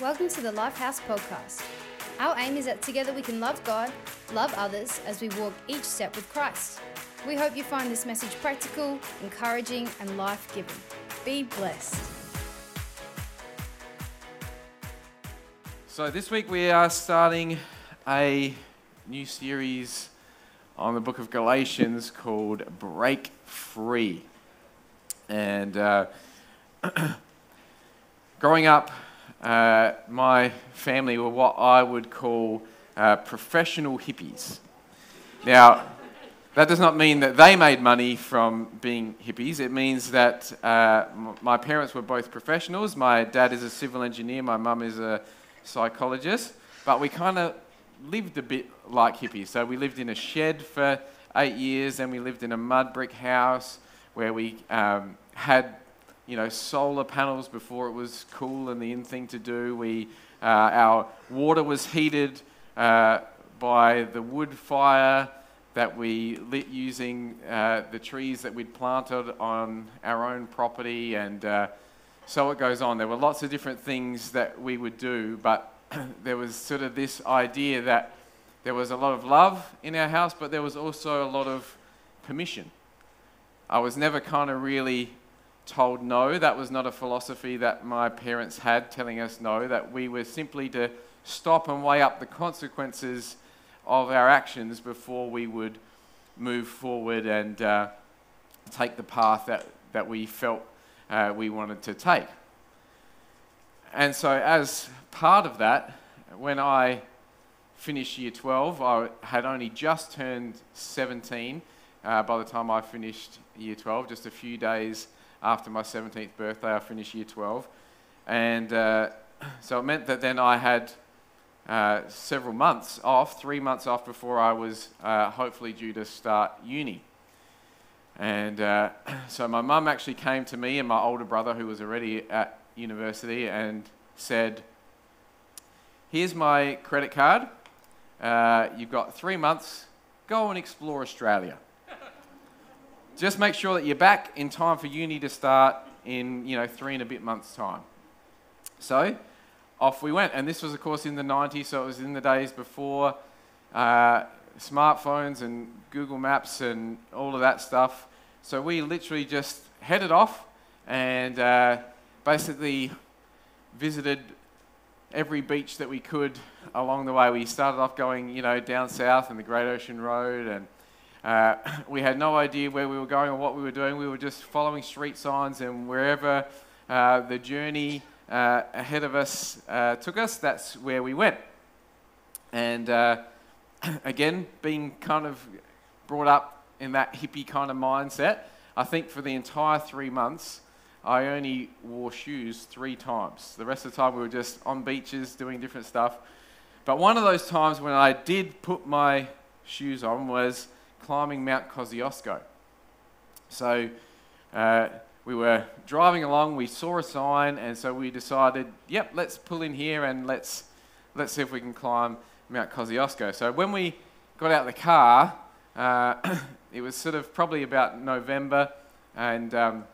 Welcome to the Lifehouse Podcast. Our aim is that together we can love God, love others as we walk each step with Christ. We hope you find this message practical, encouraging, and life giving. Be blessed. So, this week we are starting a new series on the book of Galatians called Break Free. And uh, growing up, uh, my family were what I would call uh, professional hippies. Now, that does not mean that they made money from being hippies. It means that uh, m- my parents were both professionals. My dad is a civil engineer, my mum is a psychologist, but we kind of lived a bit like hippies. So we lived in a shed for eight years, and we lived in a mud brick house where we um, had, you know, solar panels before it was cool and the in thing to do. We, uh, our water was heated uh, by the wood fire that we lit using uh, the trees that we'd planted on our own property, and uh, so it goes on. There were lots of different things that we would do, but there was sort of this idea that there was a lot of love in our house, but there was also a lot of permission. I was never kind of really told no. That was not a philosophy that my parents had, telling us no, that we were simply to stop and weigh up the consequences of our actions before we would move forward and uh, take the path that, that we felt uh, we wanted to take. And so, as part of that, when I finished year 12, I had only just turned 17 uh, by the time I finished year 12, just a few days after my 17th birthday, I finished year 12. And uh, so it meant that then I had uh, several months off, three months off before I was uh, hopefully due to start uni. And uh, so my mum actually came to me and my older brother, who was already at university, and said, Here's my credit card. Uh, you've got three months. Go and explore Australia. Just make sure that you're back in time for uni to start in, you know, three and a bit months' time. So off we went. And this was, of course, in the 90s, so it was in the days before uh, smartphones and Google Maps and all of that stuff. So we literally just headed off and uh, basically visited every beach that we could along the way. We started off going, you know, down south and the Great Ocean Road, and uh, we had no idea where we were going or what we were doing. We were just following street signs, and wherever uh, the journey uh, ahead of us uh, took us, that's where we went. And uh, again, being kind of brought up in that hippie kind of mindset, I think for the entire three months, I only wore shoes three times. The rest of the time, we were just on beaches doing different stuff. But one of those times when I did put my shoes on was climbing Mount Kosciuszko. So uh, we were driving along, we saw a sign, and so we decided, yep, let's pull in here and let's, let's see if we can climb Mount Kosciuszko. So when we got out of the car, uh, it was sort of probably about November, and um,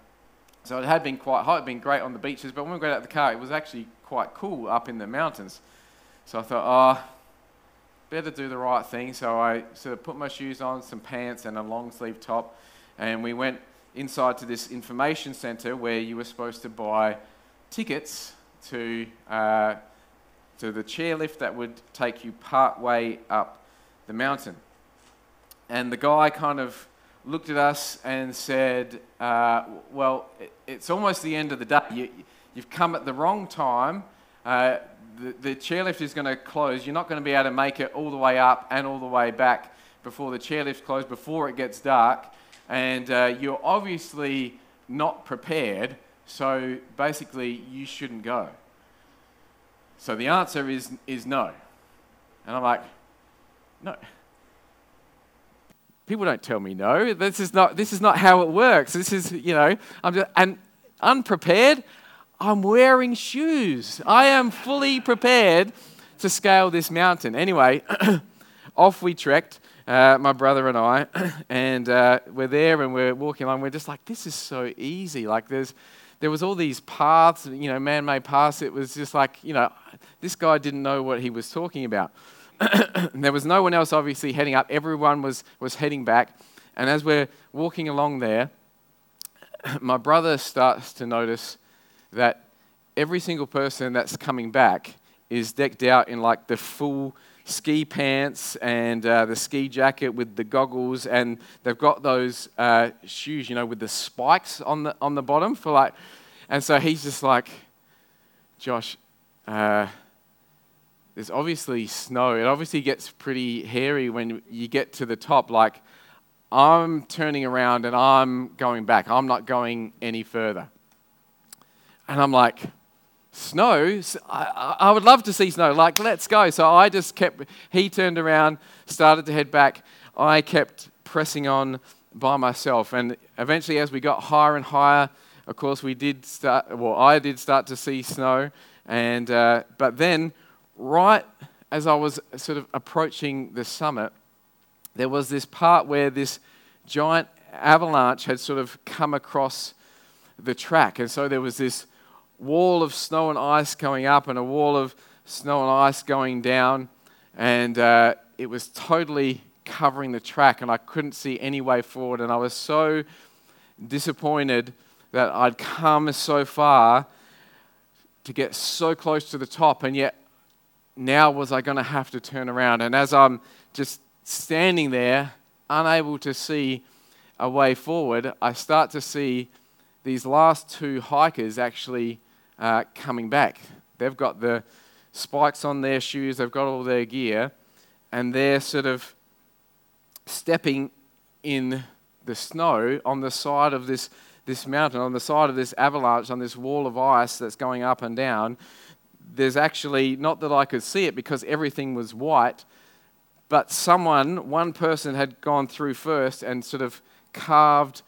so it had been quite hot, it had been great on the beaches, but when we got out of the car, it was actually quite cool up in the mountains. So I thought, oh, better do the right thing. So I sort of put my shoes on, some pants, and a long sleeve top, and we went inside to this information centre where you were supposed to buy tickets to, uh, to the chairlift that would take you part way up the mountain. And the guy kind of looked at us and said, uh, Well, it, it's almost the end of the day. You, have come at the wrong time. Uh, the, the chairlift is going to close. You're not going to be able to make it all the way up and all the way back before the chairlift closes, before it gets dark. And uh, you're obviously not prepared, so basically, you shouldn't go. So the answer is, is no. And I'm like, no. People don't tell me no. This is not, this is not how it works. This is, you know, I'm just, and unprepared, I'm wearing shoes. I am fully prepared to scale this mountain. Anyway, off we trekked, uh, my brother and I, and uh, we're there and we're walking along. We're just like, this is so easy. Like, there's, there was all these paths, you know, man-made paths. It was just like, you know, this guy didn't know what he was talking about. there was no one else obviously heading up. Everyone was, was heading back. And as we're walking along there, my brother starts to notice that every single person that's coming back is decked out in like the full ski pants and uh, the ski jacket with the goggles, and they've got those uh, shoes, you know, with the spikes on the on the bottom for like. And so he's just like, Josh, uh, there's obviously snow. It obviously gets pretty hairy when you get to the top. Like, I'm turning around and I'm going back. I'm not going any further. And I'm like, snow? I, I would love to see snow. Like, let's go. So I just kept, he turned around, started to head back. I kept pressing on by myself. And eventually, as we got higher and higher, of course, we did start, well, I did start to see snow. And, uh, but then, right as I was sort of approaching the summit, there was this part where this giant avalanche had sort of come across the track. And so there was this wall of snow and ice going up and a wall of snow and ice going down. And uh, it was totally covering the track, and I couldn't see any way forward. And I was so disappointed that I'd come so far to get so close to the top, and yet now was I going to have to turn around. And as I'm just standing there, unable to see a way forward, I start to see these last two hikers actually uh, coming back. They've got the spikes on their shoes, they've got all their gear, and they're sort of stepping in the snow on the side of this, this mountain, on the side of this avalanche, on this wall of ice that's going up and down. There's actually, not that I could see it because everything was white, but someone, one person had gone through first and sort of carved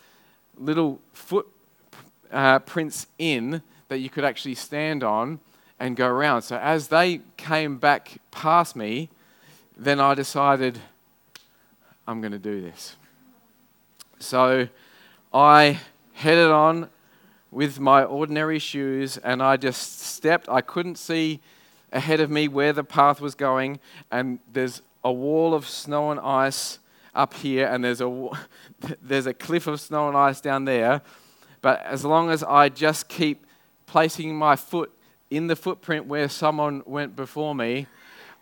little footprints uh, in that you could actually stand on and go around. So as they came back past me, then I decided I'm going to do this. So I headed on with my ordinary shoes and I just stepped. I couldn't see ahead of me where the path was going, and there's a wall of snow and ice up here, and there's a, there's a cliff of snow and ice down there. But as long as I just keep placing my foot in the footprint where someone went before me,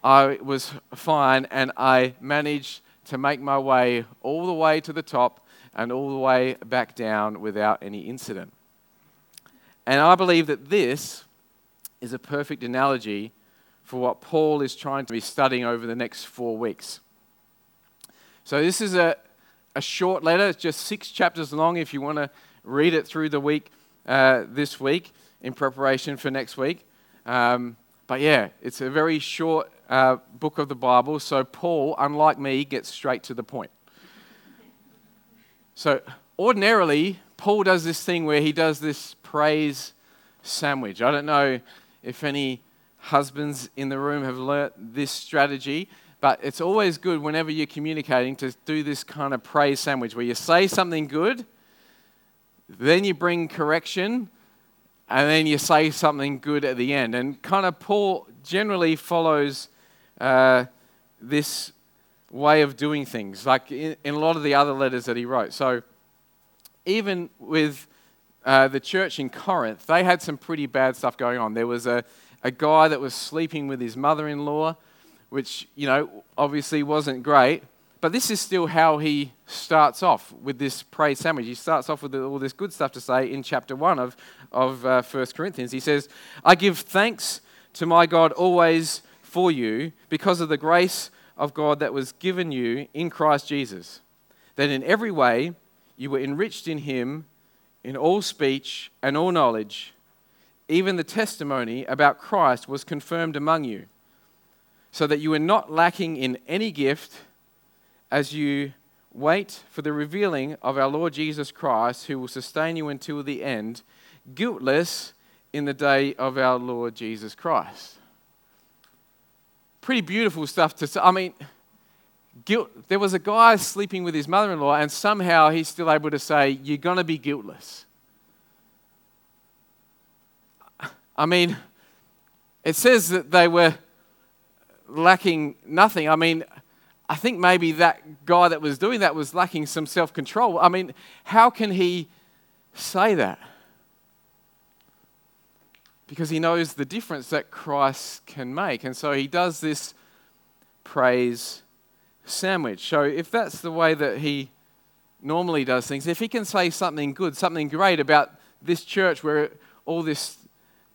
I was fine and I managed to make my way all the way to the top and all the way back down without any incident. And I believe that this is a perfect analogy for what Paul is trying to be studying over the next four weeks. So, this is a, a short letter, it's just six chapters long if you want to read it through the week uh, this week in preparation for next week. Um, but yeah, it's a very short uh, book of the Bible, so Paul, unlike me, gets straight to the point. So, ordinarily, Paul does this thing where he does this praise sandwich. I don't know if any husbands in the room have learnt this strategy, but it's always good whenever you're communicating to do this kind of praise sandwich where you say something good, then you bring correction, and then you say something good at the end. And kind of Paul generally follows uh, this way of doing things, like in, in, a lot of the other letters that he wrote. So even with uh, the church in Corinth, they had some pretty bad stuff going on. There was a, a guy that was sleeping with his mother in law, which, you know, obviously wasn't great. But this is still how he starts off with this praise sandwich. He starts off with all this good stuff to say in chapter 1 of, of uh, 1 Corinthians. He says, I give thanks to my God always for you because of the grace of God that was given you in Christ Jesus, that in every way you were enriched in him in all speech and all knowledge. Even the testimony about Christ was confirmed among you, so that you were not lacking in any gift as you wait for the revealing of our Lord Jesus Christ, who will sustain you until the end, guiltless in the day of our Lord Jesus Christ. Pretty beautiful stuff to say. I mean, guilt, there was a guy sleeping with his mother in law, and somehow he's still able to say, You're going to be guiltless. I mean, it says that they were lacking nothing. I mean, I think maybe that guy that was doing that was lacking some self control. I mean, how can he say that? Because he knows the difference that Christ can make. And so he does this praise sandwich. So if that's the way that he normally does things, if he can say something good, something great about this church where all this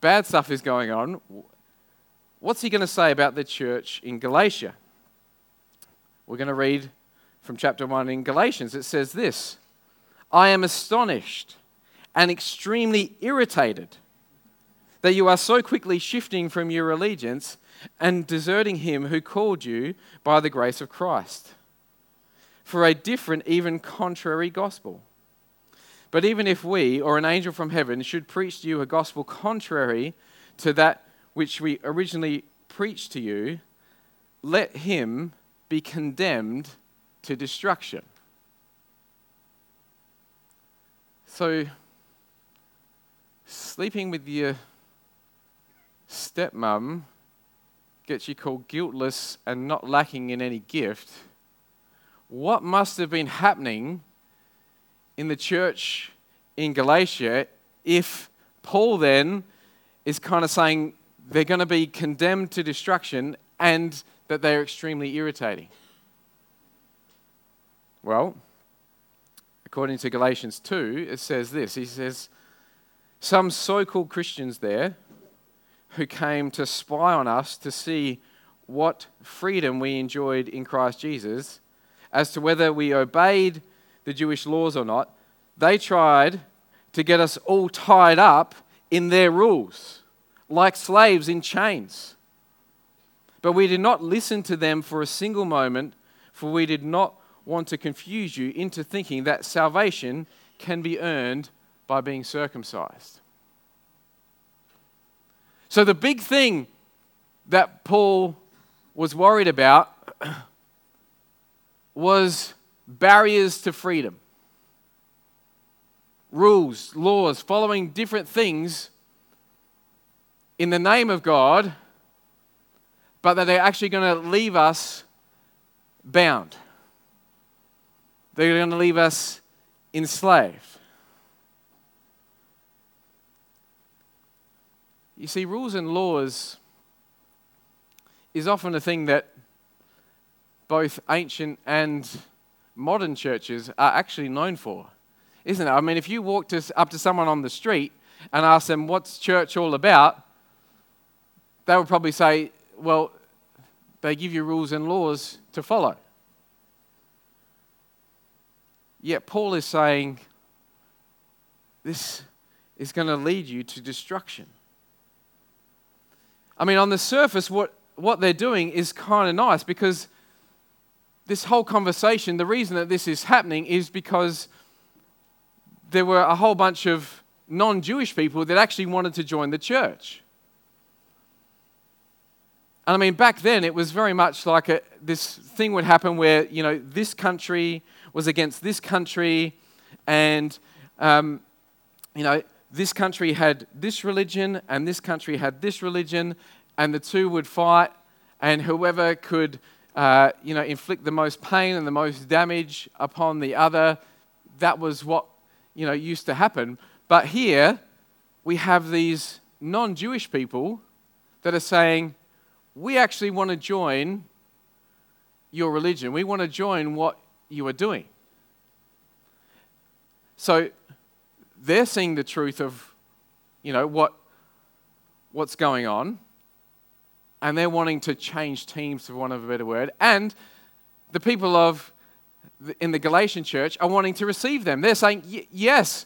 bad stuff is going on, what's he going to say about the church in Galatia? We're going to read from chapter 1 in Galatians. It says this I am astonished and extremely irritated that you are so quickly shifting from your allegiance and deserting him who called you by the grace of Christ for a different, even contrary gospel. But even if we or an angel from heaven should preach to you a gospel contrary to that which we originally preached to you, let him be condemned to destruction. So, sleeping with your stepmom gets you called guiltless and not lacking in any gift. What must have been happening in the church in Galatia if Paul then is kind of saying they're going to be condemned to destruction and that they're extremely irritating? Well, according to Galatians 2, it says this. He says, Some so called Christians there who came to spy on us to see what freedom we enjoyed in Christ Jesus, as to whether we obeyed the Jewish laws or not, they tried to get us all tied up in their rules, like slaves in chains. But we did not listen to them for a single moment, for we did not want to confuse you into thinking that salvation can be earned by being circumcised. So, the big thing that Paul was worried about was barriers to freedom. Rules, laws, following different things in the name of God, but that they're actually going to leave us bound. They're going to leave us enslaved. You see, rules and laws is often a thing that both ancient and modern churches are actually known for, isn't it? I mean, if you walk to, up to someone on the street and ask them, What's church all about? they would probably say, Well, they give you rules and laws to follow. Yet Paul is saying, This is going to lead you to destruction. I mean, on the surface, what, what they're doing is kind of nice because this whole conversation, the reason that this is happening is because there were a whole bunch of non Jewish people that actually wanted to join the church. And I mean, back then it was very much like a, this thing would happen where, you know, this country was against this country, and, um, you know, this country had this religion and this country had this religion, and the two would fight, and whoever could, uh, you know, inflict the most pain and the most damage upon the other, that was what, you know, used to happen. But here, we have these non Jewish people that are saying, we actually want to join your religion. We want to join what you are doing. So they're seeing the truth of, you know, what, what's going on, and they're wanting to change teams, for want of a better word. And the people of in the Galatian church are wanting to receive them. They're saying, yes,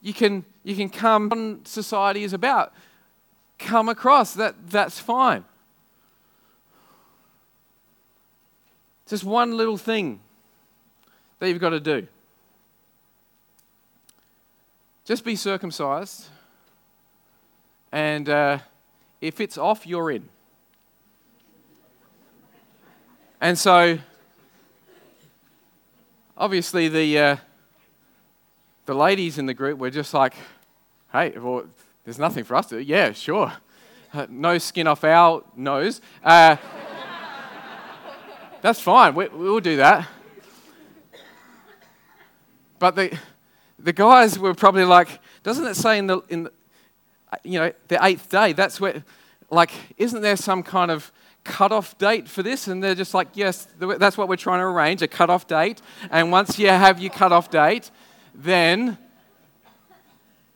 you can, you can come. Society is about. Come across. That, that's fine. Just one little thing that you've got to do. Just be circumcised, and uh, if it's off, you're in. And so, obviously, the, uh, the ladies in the group were just like, hey, well, There's nothing for us to do. Yeah, sure. Uh, no skin off our nose. Uh, that's fine. We, we'll do that. But the, the guys were probably like, doesn't it say in the, in the, you know, the eighth day? That's where, like, isn't there some kind of cutoff date for this? And they're just like, yes, that's what we're trying to arrange, a cutoff date. And once you have your cutoff date, then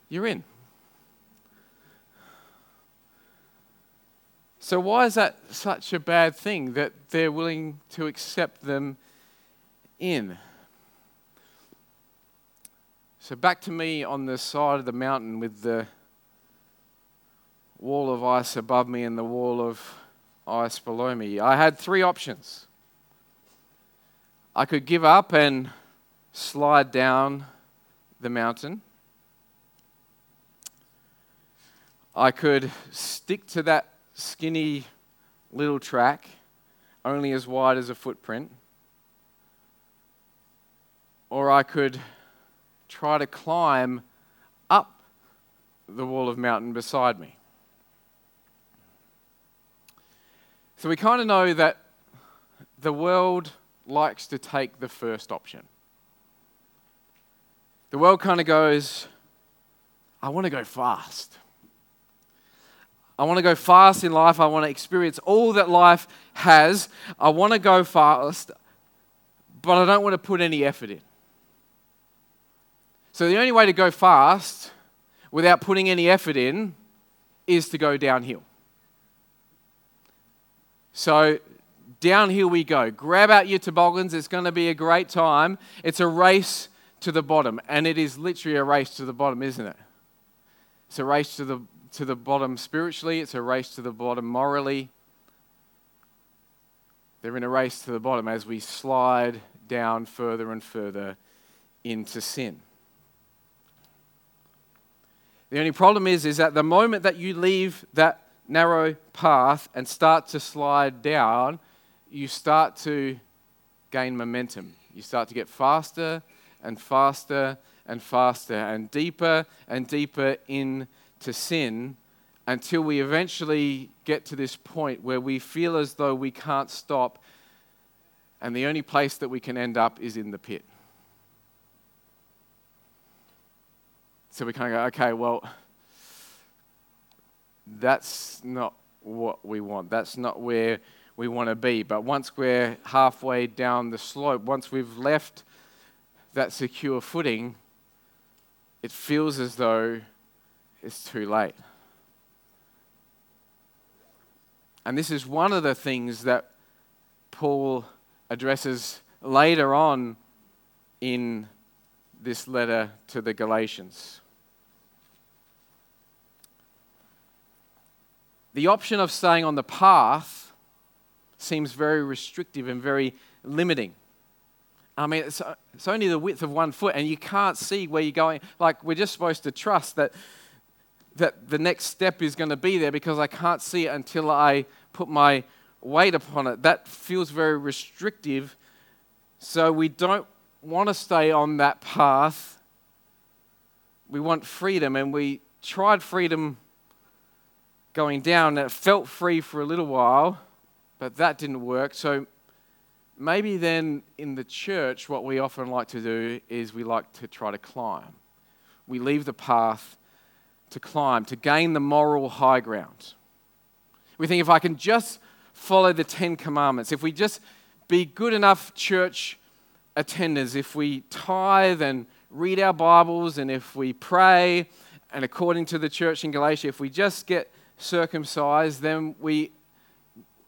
you're in. So, why is that such a bad thing that they're willing to accept them in? So, back to me on the side of the mountain with the wall of ice above me and the wall of ice below me. I had three options. I could give up and slide down the mountain. I could stick to that skinny little track, only as wide as a footprint. Or I could try to climb up the wall of mountain beside me. So we kind of know that the world likes to take the first option. The world kind of goes, I want to go fast. I want to go fast in life. I want to experience all that life has. I want to go fast, but I don't want to put any effort in. So the only way to go fast without putting any effort in is to go downhill. So downhill we go. Grab out your toboggans. It's going to be a great time. It's a race to the bottom, and it is literally a race to the bottom, isn't it? It's a race to the, to the bottom spiritually, it's a race to the bottom morally. They're in a race to the bottom as we slide down further and further into sin. The only problem is, is that the moment that you leave that narrow path and start to slide down, you start to gain momentum. You start to get faster and faster and faster and deeper and deeper into sin until we eventually get to this point where we feel as though we can't stop and the only place that we can end up is in the pit. So we kind of go, okay, well, that's not what we want. That's not where we want to be. But once we're halfway down the slope, once we've left that secure footing, it feels as though it's too late. And this is one of the things that Paul addresses later on in this letter to the Galatians. The option of staying on the path seems very restrictive and very limiting. I mean, it's, it's only the width of one foot, and you can't see where you're going. Like, we're just supposed to trust that, that the next step is going to be there because I can't see it until I put my weight upon it. That feels very restrictive. So, we don't want to stay on that path. We want freedom, and we tried freedom going down. It felt free for a little while, but that didn't work. So maybe then in the church, what we often like to do is we like to try to climb. We leave the path to climb, to gain the moral high ground. We think if I can just follow the Ten Commandments, if we just be good enough church attenders, if we tithe and read our Bibles, and if we pray, and according to the church in Galatia, if we just get circumcised, then we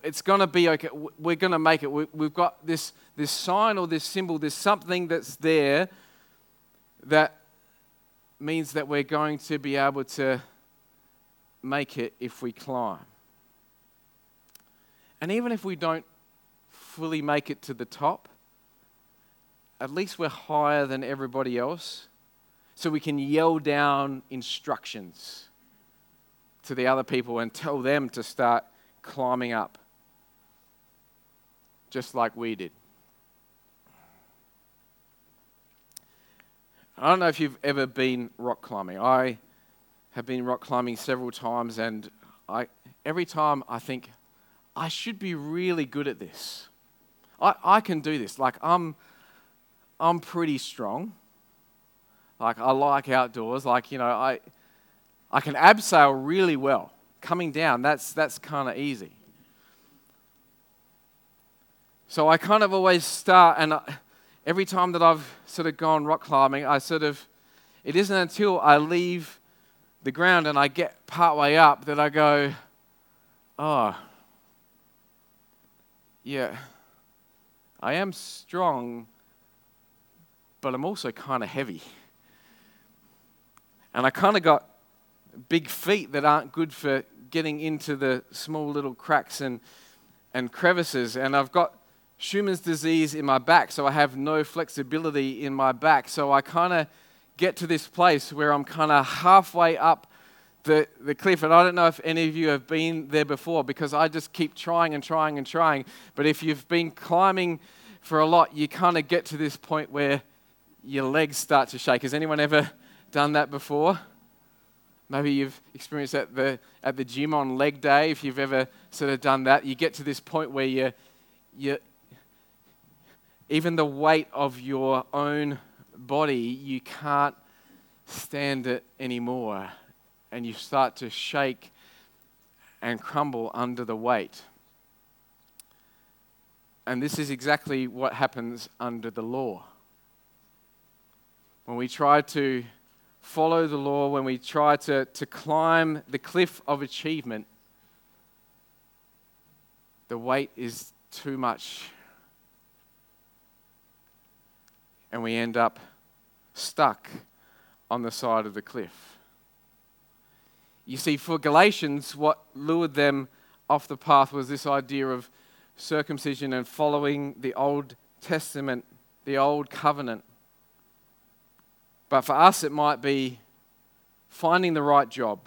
it's going to be okay. We're going to make it. We, have got this, this sign or this symbol, there's something that's there that means that we're going to be able to make it if we climb. And even if we don't fully make it to the top, at least we're higher than everybody else, so we can yell down instructions to the other people and tell them to start climbing up, just like we did. I don't know if you've ever been rock climbing. I have been rock climbing several times, and I, every time I think, I should be really good at this. I, I can do this. Like, I'm, I'm pretty strong. Like, I like outdoors. Like, you know, I, I can abseil really well. Coming down, that's, that's kind of easy. So I kind of always start, and I, every time that I've sort of gone rock climbing, I sort of, it isn't until I leave the ground and I get partway up that I go, oh, yeah, I am strong, but I'm also kind of heavy. And I kind of got big feet that aren't good for getting into the small little cracks and, and crevices. And I've got Scheuermann's disease in my back, so I have no flexibility in my back. So I kind of get to this place where I'm kind of halfway up the, the cliff. And I don't know if any of you have been there before because I just keep trying and trying and trying. But if you've been climbing for a lot, you kind of get to this point where your legs start to shake. Has anyone ever done that before? Maybe you've experienced at the, at the gym on leg day, if you've ever sort of done that. You get to this point where you, you, even the weight of your own body, you can't stand it anymore. And you start to shake and crumble under the weight. And this is exactly what happens under the law. When we try to follow the law, when we try to, to climb the cliff of achievement, the weight is too much and we end up stuck on the side of the cliff. You see, for Galatians, what lured them off the path was this idea of circumcision and following the Old Testament, the Old Covenant. But for us, it might be finding the right job,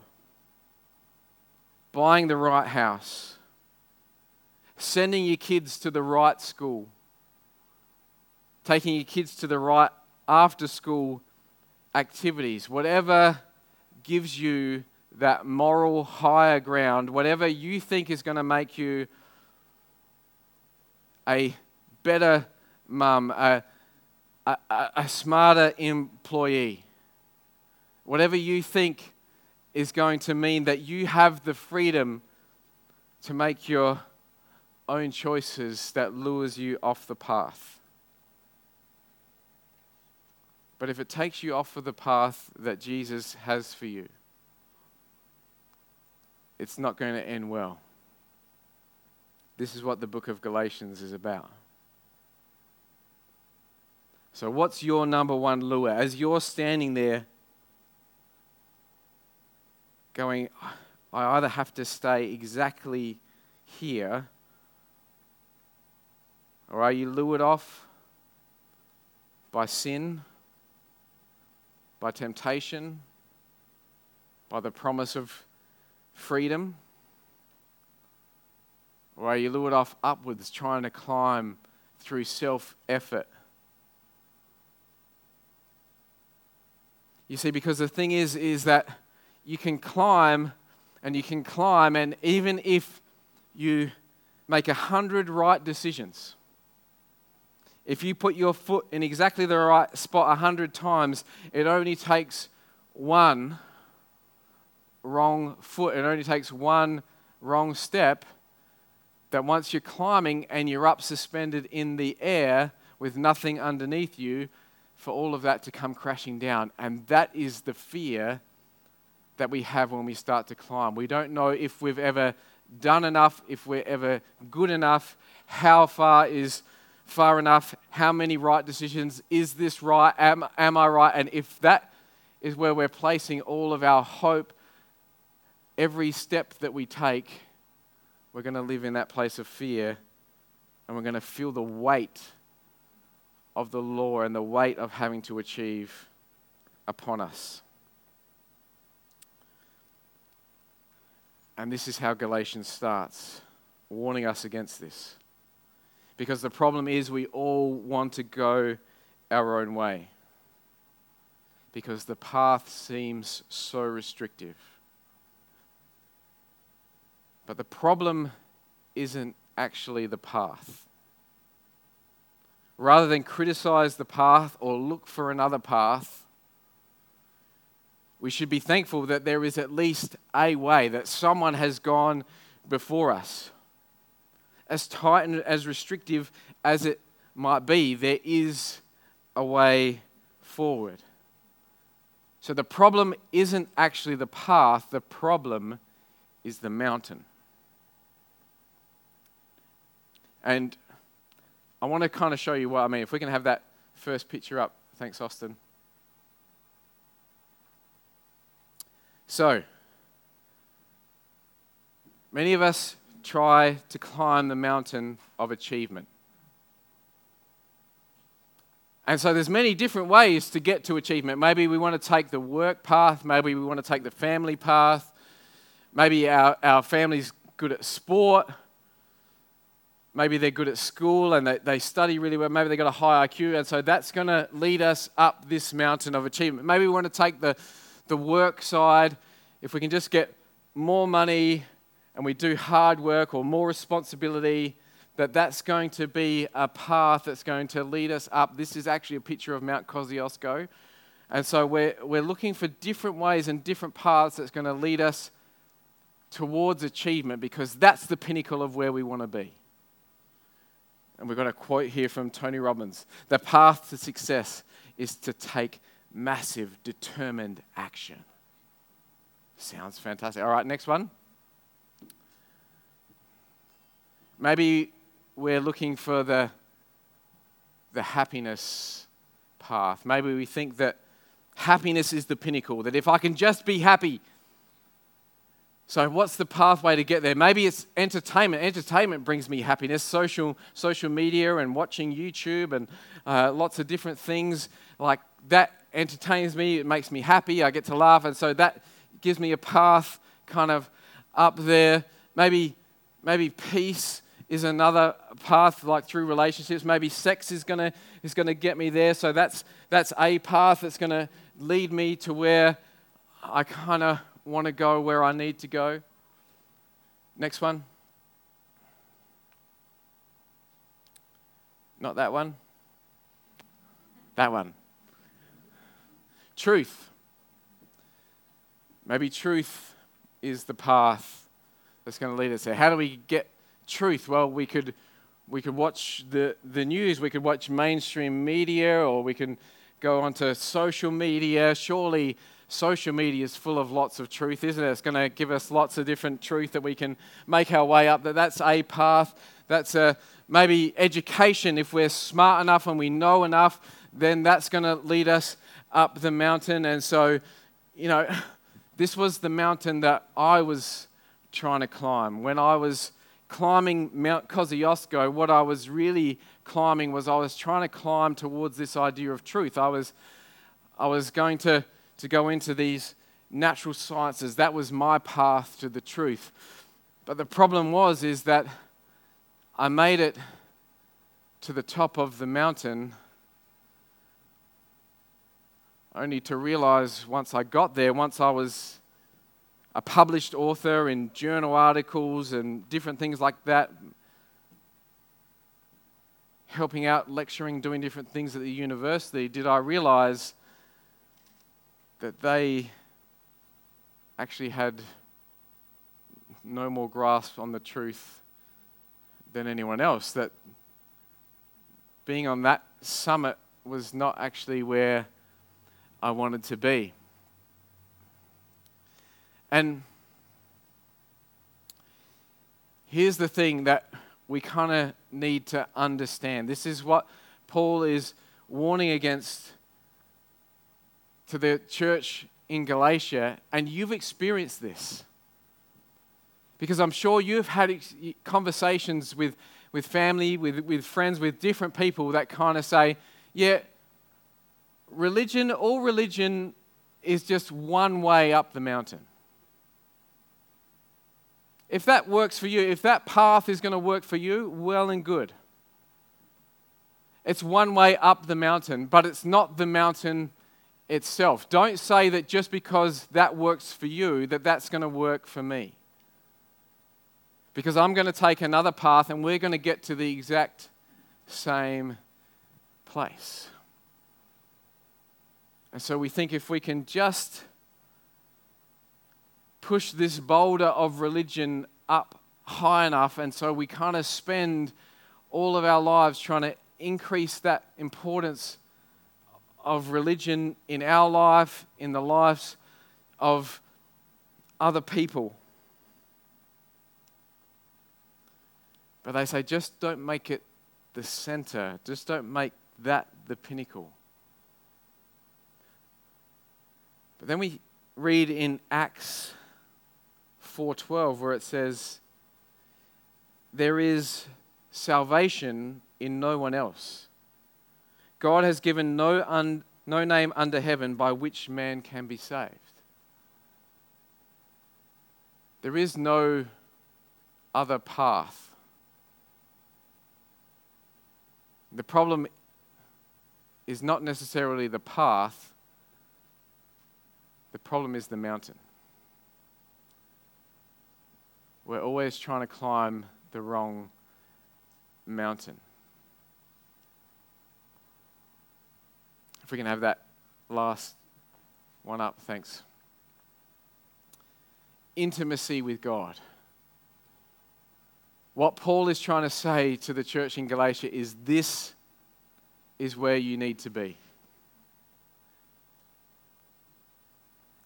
buying the right house, sending your kids to the right school taking your kids to the right after school activities, whatever gives you that moral higher ground, whatever you think is going to make you a better mum, a, a, a, smarter employee, whatever you think is going to mean that you have the freedom to make your own choices that lures you off the path. But if it takes you off of the path that Jesus has for you, it's not going to end well. This is what the book of Galatians is about. So, what's your number one lure? As you're standing there going, I either have to stay exactly here, or are you lured off by sin? By temptation, by the promise of freedom? Or are you lured off upwards trying to climb through self effort? You see, because the thing is, is that you can climb and you can climb, and even if you make a hundred right decisions, if you put your foot in exactly the right spot a hundred times, it only takes one wrong foot. It only takes one wrong step. That once you're climbing and you're up suspended in the air with nothing underneath you, for all of that to come crashing down. And that is the fear that we have when we start to climb. We don't know if we've ever done enough, if we're ever good enough, how far is far enough? How many right decisions? Is this right? Am, am I right? And if that is where we're placing all of our hope, every step that we take, we're going to live in that place of fear and we're going to feel the weight of the law and the weight of having to achieve upon us. And this is how Galatians starts, warning us against this. Because the problem is, we all want to go our own way. because the path seems so restrictive. But the problem isn't actually the path. Rather than criticize the path or look for another path, we should be thankful that there is at least a way, that someone has gone before us. As tight and as restrictive as it might be, there is a way forward. So the problem isn't actually the path, the problem is the mountain. And I want to kind of show you what I mean. If we can have that first picture up. Thanks, Austin. So, many of us try to climb the mountain of achievement. And so there's many different ways to get to achievement. Maybe we want to take the work path, maybe we want to take the family path, maybe our, our family's good at sport, maybe they're good at school and they, they study really well, maybe they've got a high IQ, and so that's going to lead us up this mountain of achievement. Maybe we want to take the the work side, if we can just get more money and we do hard work or more responsibility, that that's going to be a path that's going to lead us up. This is actually a picture of Mount Kosciuszko. And so we're, we're looking for different ways and different paths that's going to lead us towards achievement because that's the pinnacle of where we want to be. And we've got a quote here from Tony Robbins The path to success is to take massive, determined action. Sounds fantastic. All right, next one. Maybe we're looking for the, the happiness path. Maybe we think that happiness is the pinnacle, that if I can just be happy. So, what's the pathway to get there? Maybe it's entertainment. Entertainment brings me happiness. Social, social media and watching YouTube and uh, lots of different things like that entertains me, it makes me happy, I get to laugh, and so that gives me a path kind of up there. Maybe, maybe peace is another path, like through relationships. Maybe sex is gonna is gonna get me there. So that's that's a path that's gonna lead me to where I kind of want to go, where I need to go. Next one. Not that one. That one. Truth. Maybe truth is the path that's going to lead us there. How do we get truth? Well, we could, we could watch the, the news, we could watch mainstream media, or we can go onto social media. Surely social media is full of lots of truth, isn't it? It's going to give us lots of different truth that we can make our way up. That that's a path. That's a maybe education. If we're smart enough and we know enough, then that's going to lead us up the mountain. And so, you know, this was the mountain that I was trying to climb. When I was climbing Mount Kosciuszko, what I was really climbing was I was trying to climb towards this idea of truth. I was, I was going to, to go into these natural sciences. That was my path to the truth. But the problem was is that I made it to the top of the mountain only to realize once I got there, once I was a published author in journal articles and different things like that, helping out, lecturing, doing different things at the university, did I realize that they actually had no more grasp on the truth than anyone else. That being on that summit was not actually where I wanted to be. And here's the thing that we kind of need to understand. This is what Paul is warning against to the church in Galatia, and you've experienced this. Because I'm sure you've had conversations with, with family, with, with friends, with different people that kind of say, Yeah, religion, all religion is just one way up the mountain. If that works for you, if that path is going to work for you, well and good. It's one way up the mountain, but it's not the mountain itself. Don't say that just because that works for you, that that's going to work for me. Because I'm going to take another path and we're going to get to the exact same place. And so we think if we can just push this boulder of religion up high enough, and so we kind of spend all of our lives trying to increase that importance of religion in our life, in the lives of other people. But they say, just don't make it the center, just don't make that the pinnacle. But then we read in Acts 4:12 where it says there is salvation in no one else. God has given no, un, no name under heaven by which man can be saved. There is no other path. The problem is not necessarily the path, the problem is the mountain. We're always trying to climb the wrong mountain. If we can have that last one up, thanks. Intimacy with God. What Paul is trying to say to the church in Galatia is this is where you need to be.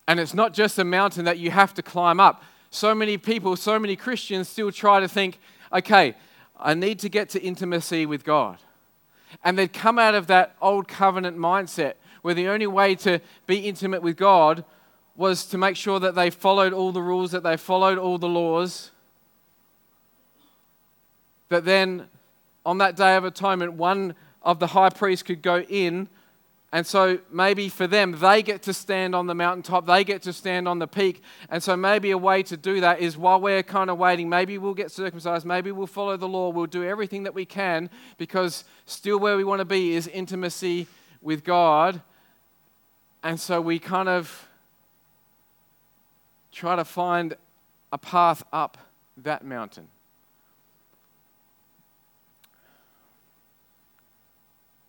And it's not just a mountain that you have to climb up. So many people, so many Christians still try to think, okay, I need to get to intimacy with God. And they'd come out of that old covenant mindset where the only way to be intimate with God was to make sure that they followed all the rules, that they followed all the laws. That then, on that day of atonement, one of the high priests could go in and so maybe for them, they get to stand on the mountaintop, they get to stand on the peak. And so maybe a way to do that is while we're kind of waiting, maybe we'll get circumcised, maybe we'll follow the law, we'll do everything that we can because still where we want to be is intimacy with God. And so we kind of try to find a path up that mountain.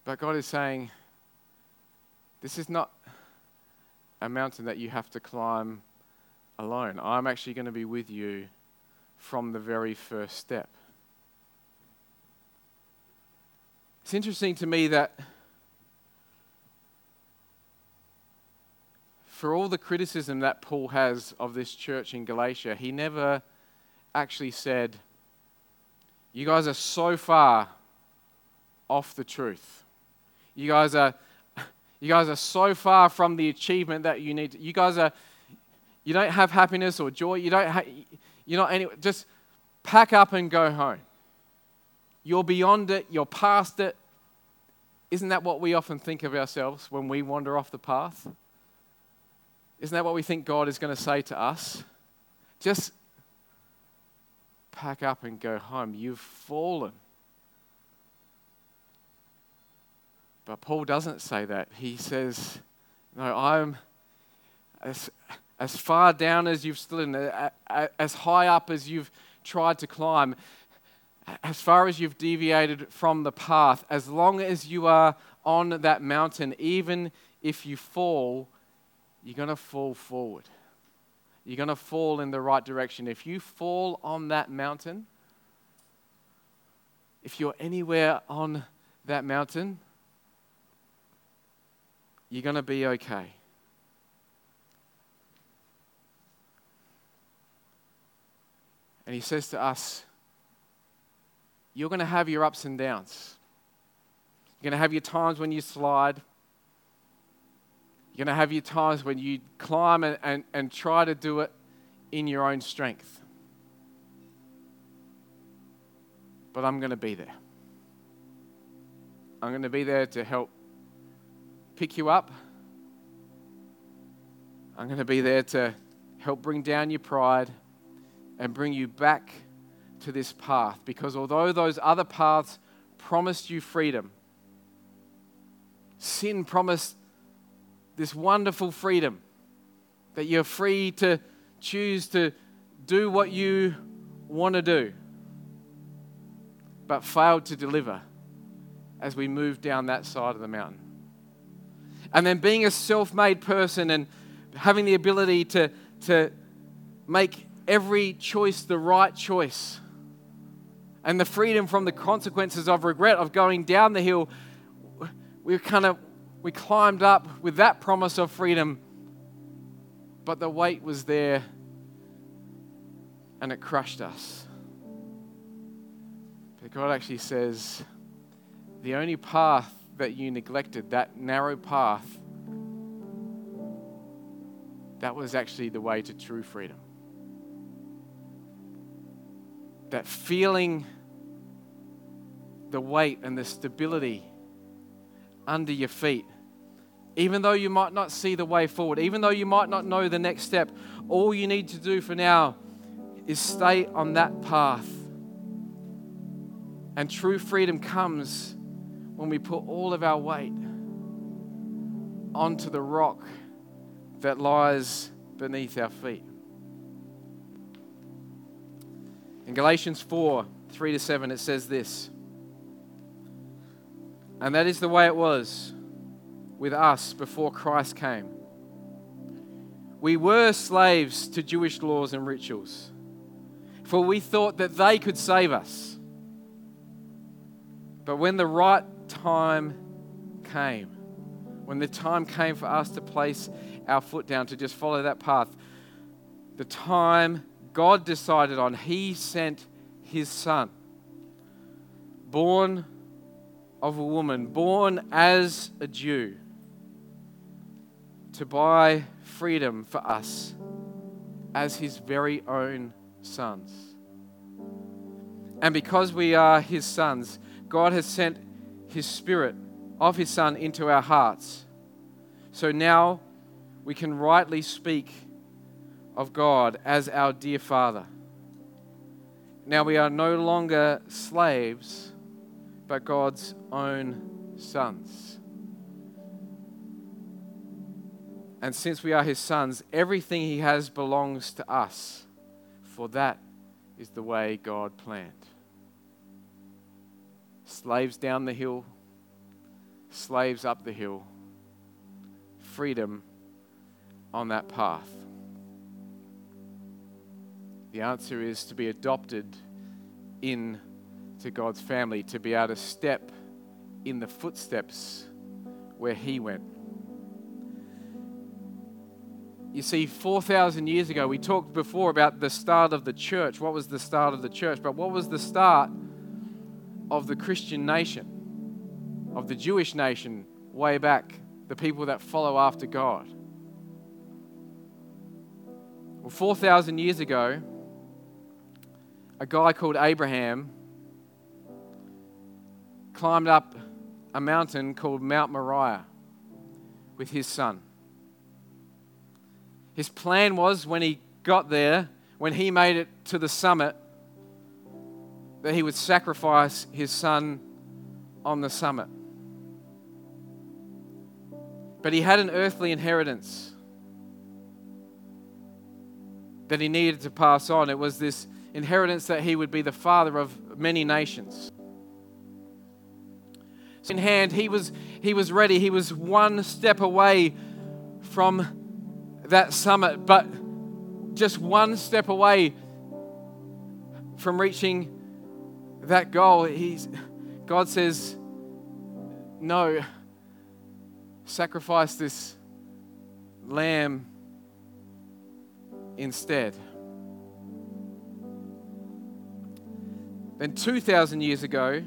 But God is saying, this is not a mountain that you have to climb alone. I'm actually going to be with you from the very first step. It's interesting to me that for all the criticism that Paul has of this church in Galatia, he never actually said, You guys are so far off the truth. You guys are you guys are so far from the achievement that you need. You guys are, you don't have happiness or joy. You don't, have. you're not any, just pack up and go home. You're beyond it. You're past it. Isn't that what we often think of ourselves when we wander off the path? Isn't that what we think God is going to say to us? Just pack up and go home. You've fallen. But Paul doesn't say that. He says, No, I'm as, as far down as you've stood, as high up as you've tried to climb, as far as you've deviated from the path, as long as you are on that mountain, even if you fall, you're going to fall forward. You're going to fall in the right direction. If you fall on that mountain, if you're anywhere on that mountain, you're going to be okay. And he says to us, You're going to have your ups and downs. You're going to have your times when you slide. You're going to have your times when you climb and, and, and try to do it in your own strength. But I'm going to be there. I'm going to be there to help pick you up. I'm going to be there to help bring down your pride and bring you back to this path. Because although those other paths promised you freedom, sin promised this wonderful freedom that you're free to choose to do what you want to do, but failed to deliver as we moved down that side of the mountain. And then being a self made person and having the ability to, to make every choice the right choice and the freedom from the consequences of regret of going down the hill we kind of we climbed up with that promise of freedom but the weight was there and it crushed us. But god actually says the only path that you neglected that narrow path that was actually the way to true freedom that feeling the weight and the stability under your feet. Even though you might not see the way forward, even though you might not know the next step, all you need to do for now is stay on that path. And true freedom comes when we put all of our weight onto the rock that lies beneath our feet. In Galatians 4 3 to 7, it says this. And that is the way it was with us before Christ came. We were slaves to Jewish laws and rituals, for we thought that they could save us. But when the right time came, when the time came for us to place our foot down, to just follow that path, the time God decided on, He sent His Son, born of a woman, born as a Jew, to buy freedom for us as His very own sons. And because we are His sons, God has sent His Spirit of His Son into our hearts. So now we can rightly speak of God as our dear Father. Now we are no longer slaves, but God's own sons. And since we are His sons, everything He has belongs to us, for that is the way God planned. Slaves down the hill, slaves up the hill, freedom on that path. The answer is to be adopted in to God's family, to be able to step in the footsteps where He went. You see, 4,000 years ago, we talked before about the start of the church. What was the start of the church? But what was the start of the Christian nation, of the Jewish nation way back, the people that follow after God? Well, 4,000 years ago, a guy called Abraham climbed up a mountain called Mount Moriah with his son. His plan was when he got there, when he made it to the summit, that he would sacrifice his son on the summit. But he had an earthly inheritance that he needed to pass on. It was this inheritance that he would be the father of many nations. In hand, he was, he was ready. He was one step away from that summit, but just one step away from reaching that goal. He's, God says, No, sacrifice this lamb instead. Then 2,000 years ago,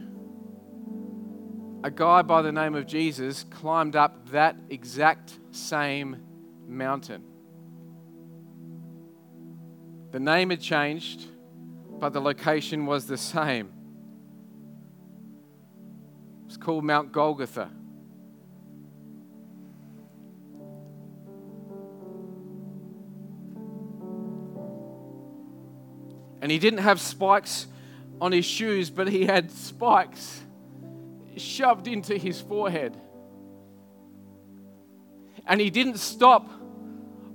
a guy by the name of Jesus climbed up that exact same mountain. The name had changed, but the location was the same. Called Mount Golgotha. And he didn't have spikes on his shoes, but he had spikes shoved into his forehead. And he didn't stop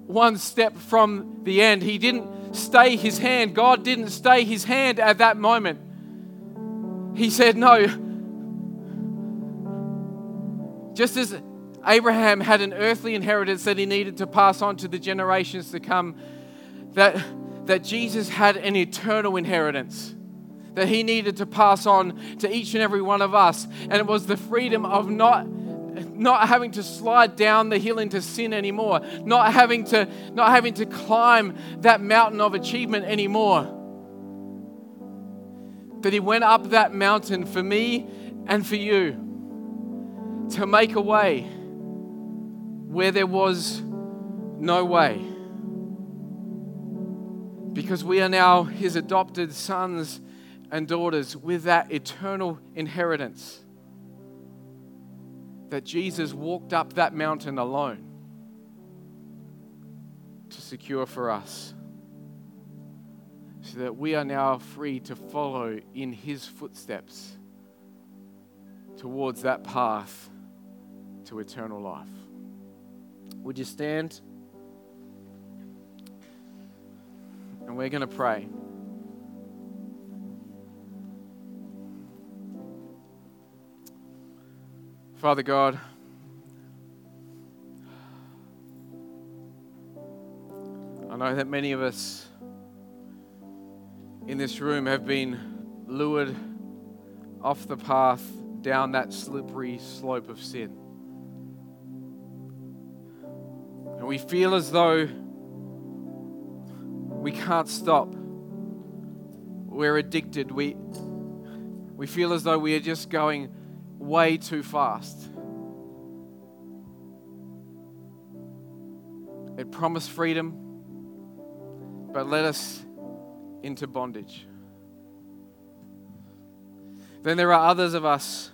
one step from the end. He didn't stay his hand. God didn't stay his hand at that moment. He said, No. Just as Abraham had an earthly inheritance that he needed to pass on to the generations to come, that, that Jesus had an eternal inheritance that he needed to pass on to each and every one of us. And it was the freedom of not not having to slide down the hill into sin anymore, not having to not having to climb that mountain of achievement anymore. That he went up that mountain for me and for you to make a way where there was no way. Because we are now his adopted sons and daughters with that eternal inheritance that Jesus walked up that mountain alone to secure for us. So that we are now free to follow in his footsteps towards that path to eternal life. Would you stand? And we're going to pray. Father God, I know that many of us in this room have been lured off the path down that slippery slope of sin. And we feel as though we can't stop. We're addicted. We, we feel as though we are just going way too fast. It promised freedom, but led us into bondage. Then there are others of us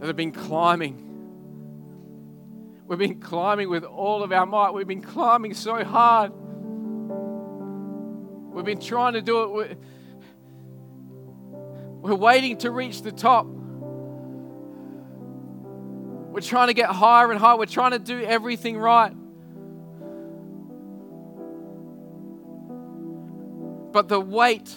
that have been climbing. We've been climbing with all of our might. We've been climbing so hard. We've been trying to do it. We're waiting to reach the top. We're trying to get higher and higher. We're trying to do everything right. But the weight,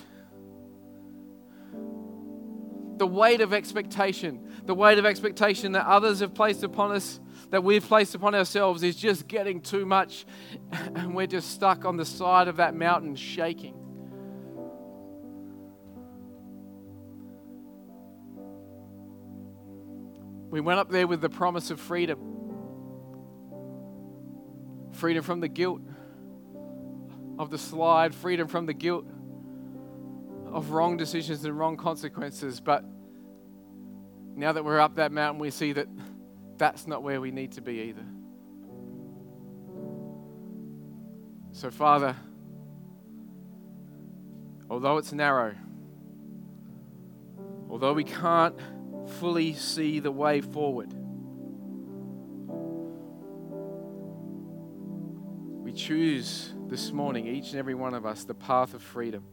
the weight of expectation, the weight of expectation that others have placed upon us, that we've placed upon ourselves, is just getting too much. And we're just stuck on the side of that mountain shaking. We went up there with the promise of freedom freedom from the guilt of the slide, freedom from the guilt of wrong decisions and wrong consequences. But now that we're up that mountain, we see that that's not where we need to be either. So, Father, although it's narrow, although we can't fully see the way forward. We choose this morning, each and every one of us, the path of freedom.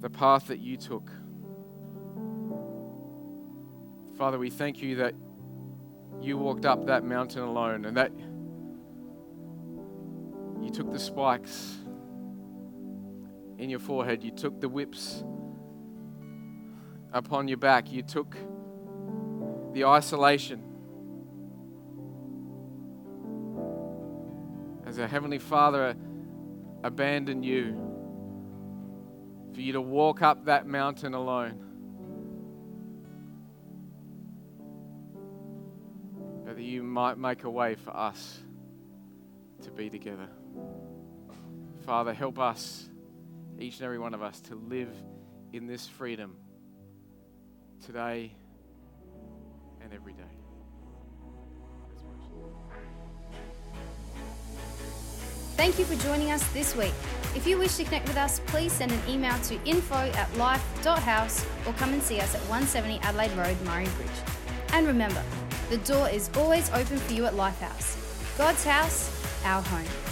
The path that you took. Father, we thank you that you walked up that mountain alone and that you took the spikes in your forehead, you took the whips upon your back. You took the isolation. As a Heavenly Father abandoned you for you to walk up that mountain alone. But That you might make a way for us to be together. Father, help us, each and every one of us, to live in this freedom today and every day. Thank you for joining us this week. If you wish to connect with us, please send an email to info at life.house or come and see us at 170 Adelaide Road, Murray Bridge. And remember, the door is always open for you at Lifehouse. God's house, our home.